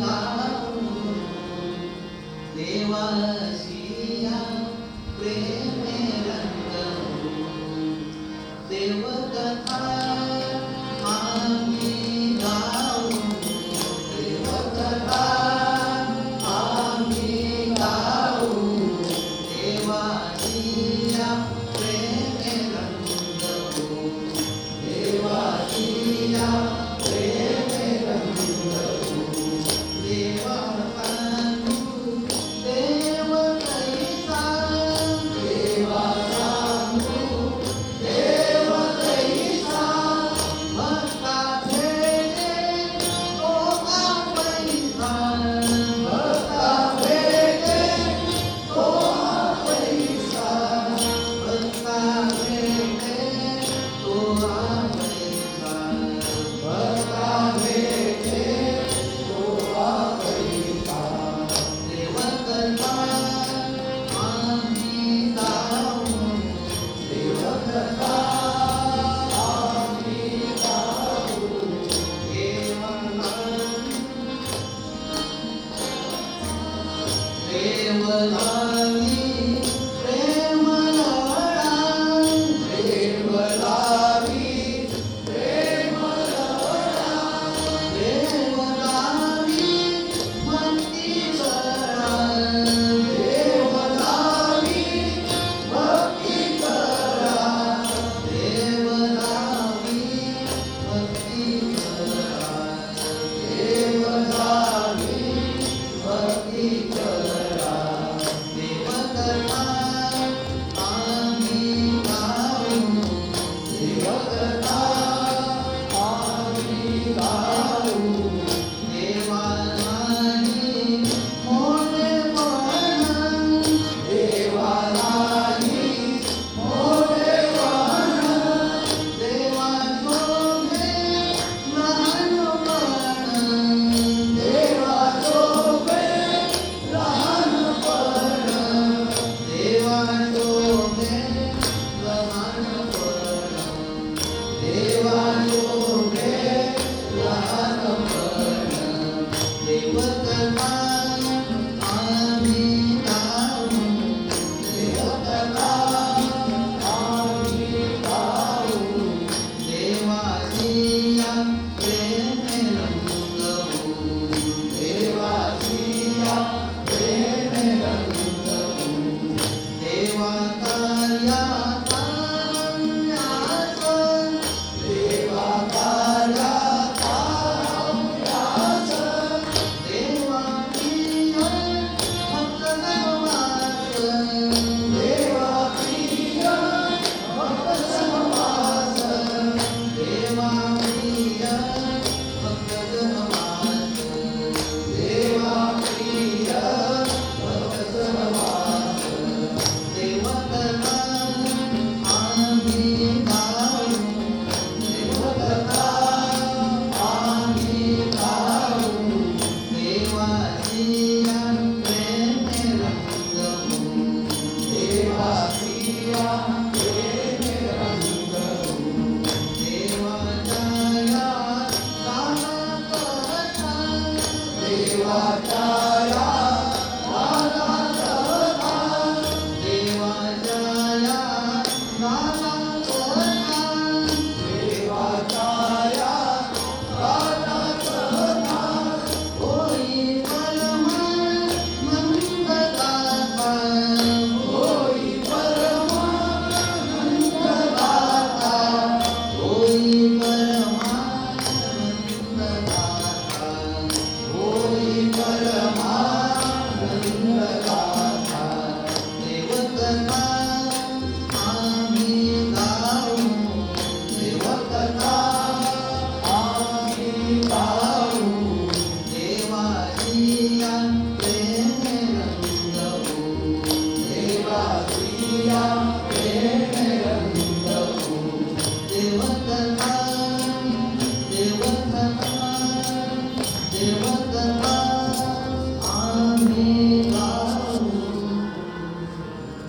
गाऊ will one.